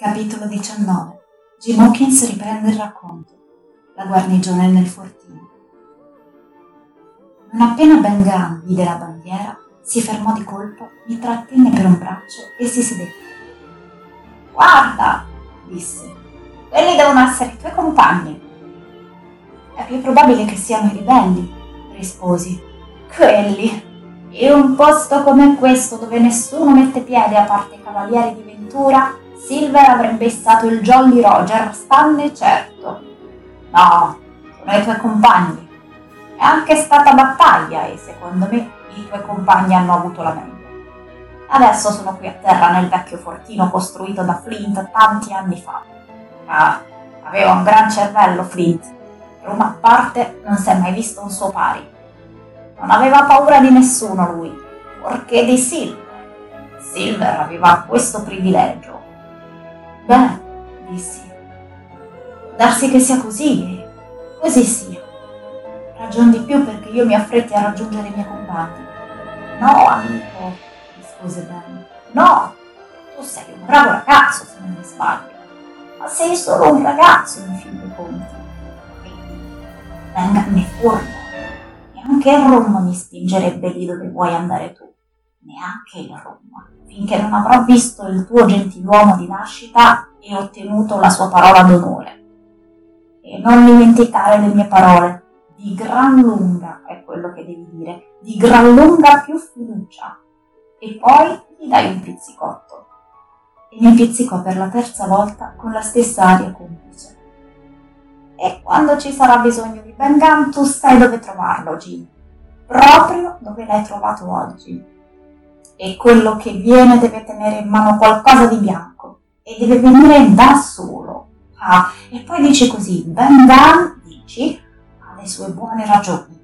Capitolo 19 Jim Hawkins riprende il racconto. La guarnigione nel fortino. Non appena Ben Gunn vide la bandiera, si fermò di colpo, mi trattenne per un braccio e si sedette. Guarda, disse, quelli devono essere i tuoi compagni. È più probabile che siano i ribelli, risposi. Quelli. In un posto come questo dove nessuno mette piede a parte i cavalieri di Ventura, Silver avrebbe stato il Jolly Roger, stanne certo. No, sono i tuoi compagni. È anche stata battaglia e secondo me i tuoi compagni hanno avuto la meglio. Adesso sono qui a terra nel vecchio fortino costruito da Flint tanti anni fa. Ah, aveva un gran cervello Flint. Roma a parte non si è mai visto un suo pari. Non aveva paura di nessuno lui, fuorché di Silver. Silver aveva questo privilegio Beh, dissi, darsi che sia così e così sia. Ragion di più perché io mi affretti a raggiungere i miei compagni. No, amico, rispose Ben. No, tu sei un bravo ragazzo se non mi sbaglio, ma sei solo un ragazzo in fin dei conti. Venga ne furbo. Neanche il rum mi spingerebbe lì dove vuoi andare tu. Neanche il rum finché non avrò visto il tuo gentiluomo di nascita e ottenuto la sua parola d'onore. E non dimenticare le mie parole, di gran lunga è quello che devi dire, di gran lunga più fiducia. E poi gli dai un pizzicotto. E mi pizzicò per la terza volta con la stessa aria complice. E quando ci sarà bisogno di Ben Gunn, tu sai dove trovarlo, Jim. Proprio dove l'hai trovato oggi e quello che viene deve tenere in mano qualcosa di bianco e deve venire da solo. Ah, e poi dici così, Ben Gunn, dici, ha le sue buone ragioni.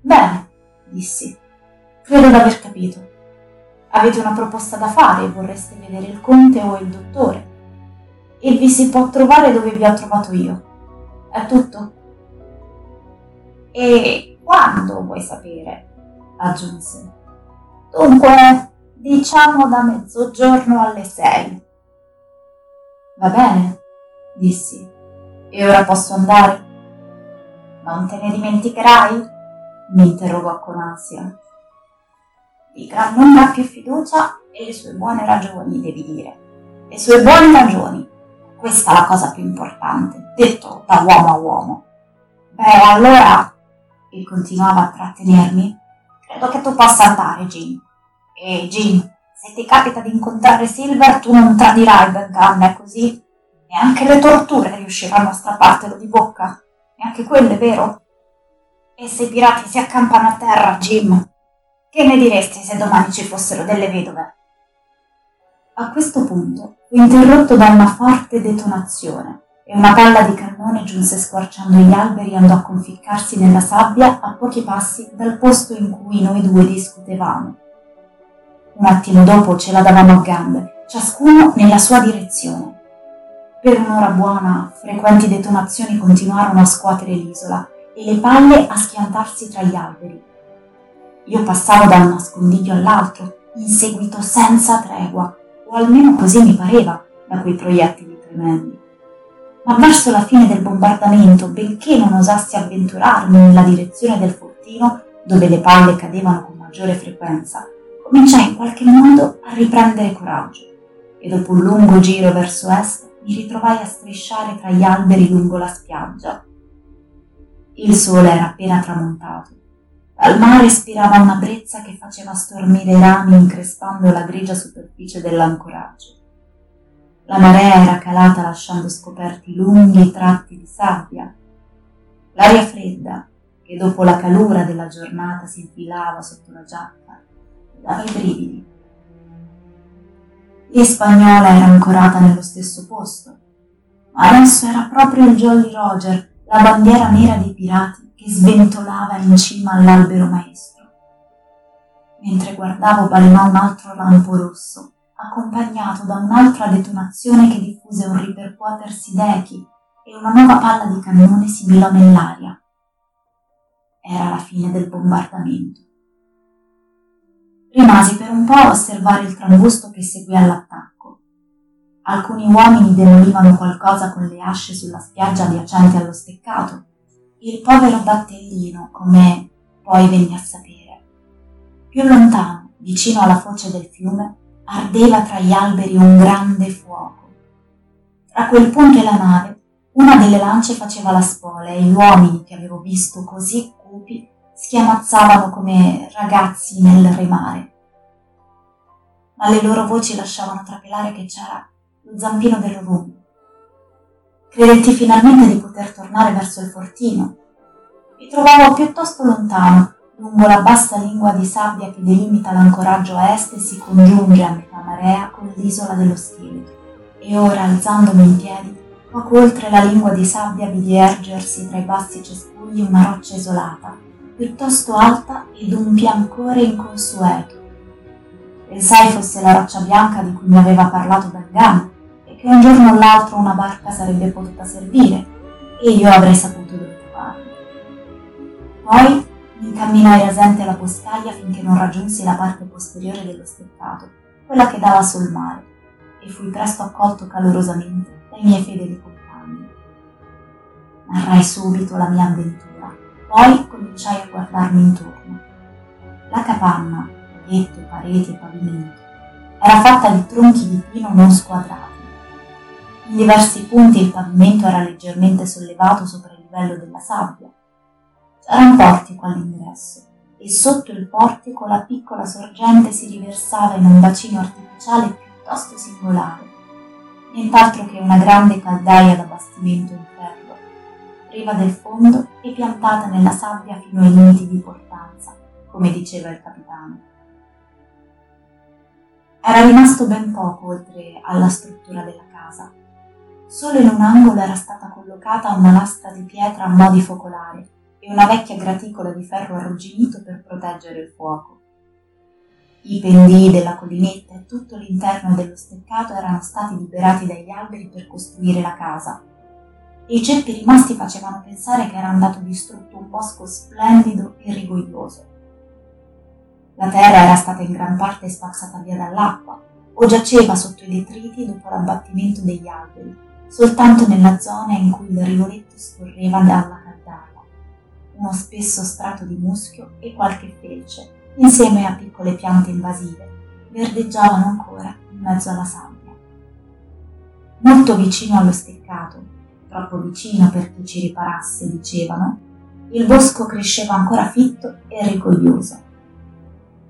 Bene, dissi, credo di aver capito. Avete una proposta da fare e vorreste vedere il conte o il dottore. E vi si può trovare dove vi ho trovato io. È tutto? E quando vuoi sapere? aggiunse. Dunque, diciamo da mezzogiorno alle sei. Va bene, dissi. E ora posso andare? Non te ne dimenticherai? mi interrogò con ansia. Di gran lunga più fiducia e le sue buone ragioni, devi dire. Le sue buone ragioni. Questa è la cosa più importante, detto da uomo a uomo. Beh, allora, e continuava a trattenermi, Credo che tu possa andare, Jim. E Jim, se ti capita di incontrare Silver, tu non tradirai Ben Gunn, è così? Neanche le torture riusciranno a strappartelo di bocca. Neanche quelle, vero? E se i pirati si accampano a terra, Jim? Che ne diresti se domani ci fossero delle vedove? A questo punto fu interrotto da una forte detonazione e una palla di cannone giunse squarciando gli alberi e andò a conficcarsi nella sabbia a pochi passi dal posto in cui noi due discutevamo. Un attimo dopo ce la davamo a gambe, ciascuno nella sua direzione. Per un'ora buona frequenti detonazioni continuarono a scuotere l'isola e le palle a schiantarsi tra gli alberi. Io passavo da un nascondiglio all'altro, in seguito senza tregua, o almeno così mi pareva da quei proiettili tremendi ma verso la fine del bombardamento, benché non osassi avventurarmi nella direzione del fortino, dove le palle cadevano con maggiore frequenza, cominciai in qualche modo a riprendere coraggio e dopo un lungo giro verso est mi ritrovai a strisciare tra gli alberi lungo la spiaggia. Il sole era appena tramontato. Dal mare spirava una brezza che faceva stormire i rami increspando la grigia superficie dell'ancoraggio. La marea era calata lasciando scoperti lunghi tratti di sabbia. L'aria fredda, che dopo la calura della giornata si infilava sotto la giacca, dava i brividi. L'Ispagnola era ancorata nello stesso posto, ma adesso era proprio il Jolly Roger, la bandiera nera dei pirati, che sventolava in cima all'albero maestro. Mentre guardavo balenò un altro lampo rosso accompagnato da un'altra detonazione che diffuse un ripercuotersi d'echi e una nuova palla di cannone sibilò nell'aria. Era la fine del bombardamento. Rimasi per un po' a osservare il trambusto che seguì all'attacco. Alcuni uomini demolivano qualcosa con le asce sulla spiaggia adiacente allo steccato. Il povero battellino, come poi venne a sapere. Più lontano, vicino alla foce del fiume, ardeva tra gli alberi un grande fuoco. Tra quel punto e la nave, una delle lance faceva la spola e gli uomini che avevo visto così cupi schiamazzavano come ragazzi nel remare. Ma le loro voci lasciavano trapelare che c'era lo zampino del rum. Credetti finalmente di poter tornare verso il fortino. Mi trovavo piuttosto lontano, lungo la bassa lingua di sabbia che delimita l'ancoraggio a est e si congiunge a metà marea con l'isola dello scheletro. E ora, alzandomi in piedi, poco oltre la lingua di sabbia vidi ergersi tra i bassi cespugli una roccia isolata, piuttosto alta ed un biancore inconsueto. Pensai fosse la roccia bianca di cui mi aveva parlato Bergamo e che un giorno o l'altro una barca sarebbe potuta servire e io avrei saputo dove trovarla. Poi incamminai rasente alla boscaglia finché non raggiunsi la parte posteriore dello steccato, quella che dava sul mare, e fui presto accolto calorosamente dai miei fedeli compagni. Narrai subito la mia avventura, poi cominciai a guardarmi intorno. La capanna, letto, pareti e pavimento, era fatta di tronchi di pino non squadrati. In diversi punti il pavimento era leggermente sollevato sopra il livello della sabbia. C'era un portico all'ingresso e sotto il portico la piccola sorgente si riversava in un bacino artificiale piuttosto singolare, nient'altro che una grande caldaia da bastimento in ferro, priva del fondo e piantata nella sabbia fino ai limiti di portanza, come diceva il capitano. Era rimasto ben poco oltre alla struttura della casa. Solo in un angolo era stata collocata una lastra di pietra a mo' di focolare e una vecchia graticola di ferro arrugginito per proteggere il fuoco. I pendii della collinetta e tutto l'interno dello steccato erano stati liberati dagli alberi per costruire la casa. E i ceppi rimasti facevano pensare che era andato distrutto un bosco splendido e rigoglioso. La terra era stata in gran parte spazzata via dall'acqua o giaceva sotto i detriti dopo l'abbattimento degli alberi, soltanto nella zona in cui il rivoletto scorreva dalla uno spesso strato di muschio e qualche felce, insieme a piccole piante invasive, verdeggiavano ancora in mezzo alla sabbia. Molto vicino allo steccato, troppo vicino per chi ci riparasse, dicevano, il bosco cresceva ancora fitto e rigoglioso.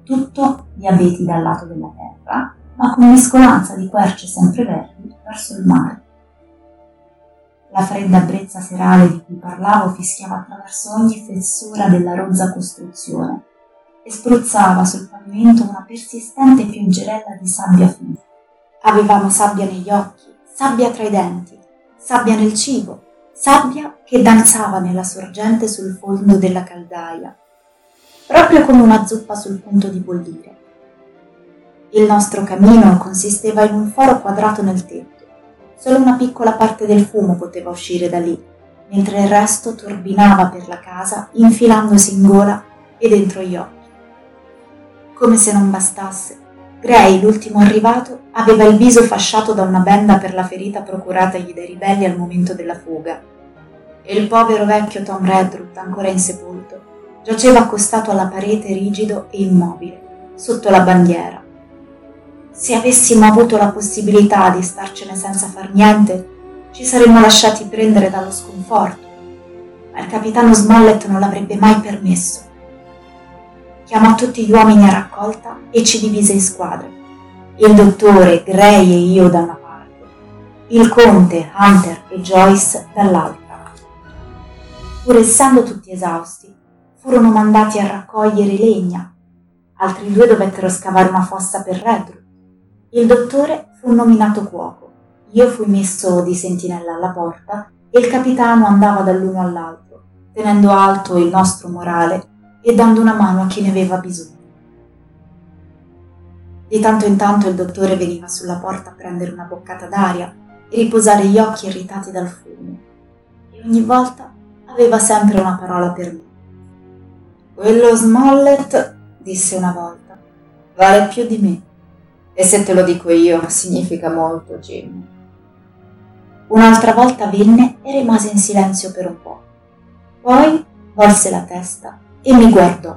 Tutto di abeti dal lato della terra, ma con mescolanza di querce sempreverdi verso il mare. La fredda brezza serale di cui parlavo fischiava attraverso ogni fessura della rozza costruzione e spruzzava sul pavimento una persistente pioggerella di sabbia fina. Avevamo sabbia negli occhi, sabbia tra i denti, sabbia nel cibo, sabbia che danzava nella sorgente sul fondo della caldaia, proprio come una zuppa sul punto di bollire. Il nostro camino consisteva in un foro quadrato nel tetto Solo una piccola parte del fumo poteva uscire da lì, mentre il resto turbinava per la casa, infilandosi in gola e dentro gli occhi. Come se non bastasse, Gray, l'ultimo arrivato, aveva il viso fasciato da una benda per la ferita procuratagli dai ribelli al momento della fuga. E il povero vecchio Tom Redruth, ancora insepolto, giaceva accostato alla parete rigido e immobile, sotto la bandiera, se avessimo avuto la possibilità di starcene senza far niente, ci saremmo lasciati prendere dallo sconforto, ma il capitano Smollett non l'avrebbe mai permesso. Chiamò tutti gli uomini a raccolta e ci divise in squadre. Il dottore, Gray e io da una parte, il conte, Hunter e Joyce dall'altra. Pur essendo tutti esausti, furono mandati a raccogliere legna. Altri due dovettero scavare una fossa per Redruth il dottore fu nominato cuoco, io fui messo di sentinella alla porta e il capitano andava dall'uno all'altro, tenendo alto il nostro morale e dando una mano a chi ne aveva bisogno. Di tanto in tanto il dottore veniva sulla porta a prendere una boccata d'aria e riposare gli occhi irritati dal fumo, e ogni volta aveva sempre una parola per me. Quello Smollett, disse una volta, vale più di me E se te lo dico io, significa molto, Jim. Un'altra volta venne e rimase in silenzio per un po'. Poi volse la testa e mi guardò.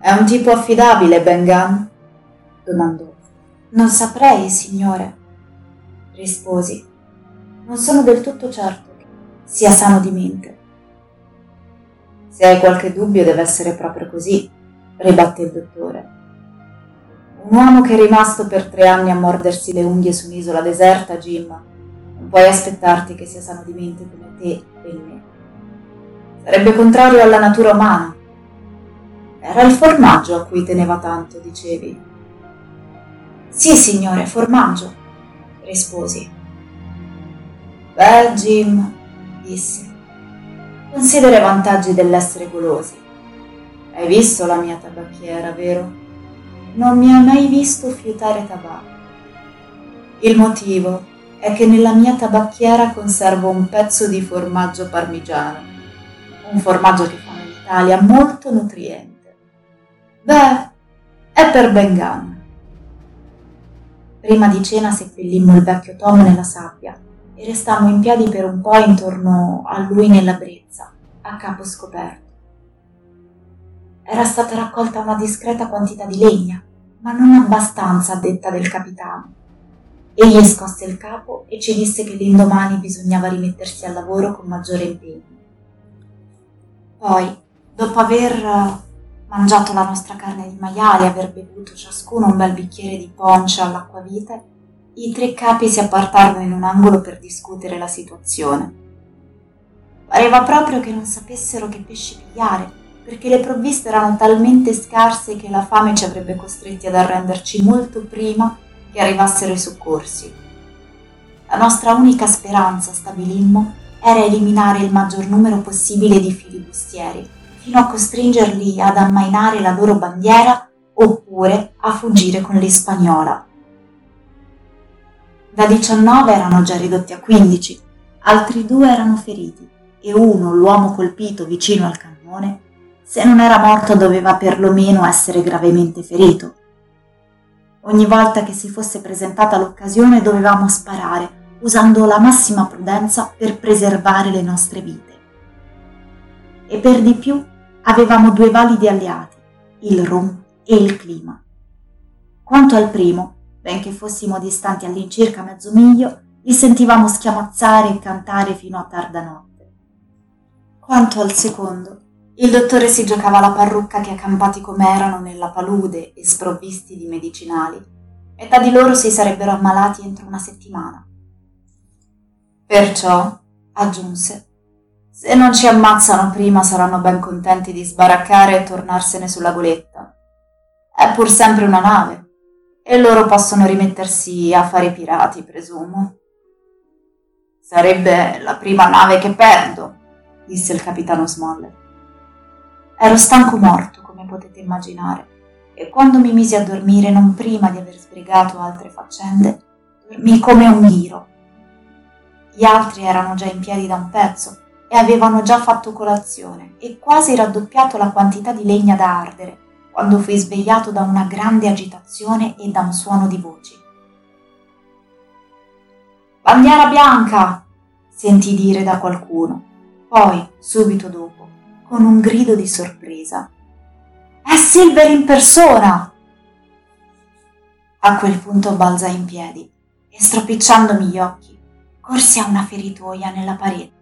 È un tipo affidabile, Ben Gunn? domandò. Non saprei, signore, risposi. Non sono del tutto certo che sia sano di mente. Se hai qualche dubbio deve essere proprio così, ribatte il dottore. Un uomo che è rimasto per tre anni a mordersi le unghie su un'isola deserta, Jim, non puoi aspettarti che sia sano di mente come te e me. Sarebbe contrario alla natura umana. Era il formaggio a cui teneva tanto, dicevi. Sì, signore, formaggio, risposi. Beh, Jim, dissi, considera i vantaggi dell'essere golosi. Hai visto la mia tabacchiera, vero? Non mi ha mai visto fiutare tabacco. Il motivo è che nella mia tabacchiera conservo un pezzo di formaggio parmigiano, un formaggio che fanno in Italia molto nutriente. Beh, è per Bengan. Prima di cena seppellimmo il vecchio Tom nella sabbia e restammo in piedi per un po' intorno a lui nella brezza, a capo scoperto. Era stata raccolta una discreta quantità di legna, ma non abbastanza a detta del capitano. Egli scosse il capo e ci disse che l'indomani bisognava rimettersi al lavoro con maggiore impegno. Poi, dopo aver eh, mangiato la nostra carne di maiale e aver bevuto ciascuno un bel bicchiere di ponce all'acquavite, i tre capi si appartarono in un angolo per discutere la situazione. Pareva proprio che non sapessero che pesci pigliare perché le provviste erano talmente scarse che la fame ci avrebbe costretti ad arrenderci molto prima che arrivassero i soccorsi. La nostra unica speranza, stabilimmo, era eliminare il maggior numero possibile di filibustieri, fino a costringerli ad ammainare la loro bandiera oppure a fuggire con l'Ispagnola. Da 19 erano già ridotti a 15, altri due erano feriti e uno, l'uomo colpito vicino al cannone, se non era morto doveva perlomeno essere gravemente ferito. Ogni volta che si fosse presentata l'occasione dovevamo sparare, usando la massima prudenza per preservare le nostre vite. E per di più avevamo due validi alleati, il rum e il clima. Quanto al primo, benché fossimo distanti all'incirca mezzo miglio, li sentivamo schiamazzare e cantare fino a tarda notte. Quanto al secondo, il dottore si giocava la parrucca che accampati com'erano nella palude e sprovvisti di medicinali, metà di loro si sarebbero ammalati entro una settimana. Perciò, aggiunse, se non ci ammazzano prima saranno ben contenti di sbaraccare e tornarsene sulla goletta. È pur sempre una nave, e loro possono rimettersi a fare pirati, presumo. Sarebbe la prima nave che perdo, disse il capitano Smollett. Ero stanco morto, come potete immaginare, e quando mi misi a dormire, non prima di aver sbrigato altre faccende, dormii come un ghiro. Gli altri erano già in piedi da un pezzo e avevano già fatto colazione e quasi raddoppiato la quantità di legna da ardere, quando fui svegliato da una grande agitazione e da un suono di voci. Bandiera bianca! sentì dire da qualcuno. Poi, subito dopo, con un grido di sorpresa. È Silver in persona! A quel punto balzai in piedi e stropicciandomi gli occhi, corsi a una feritoia nella parete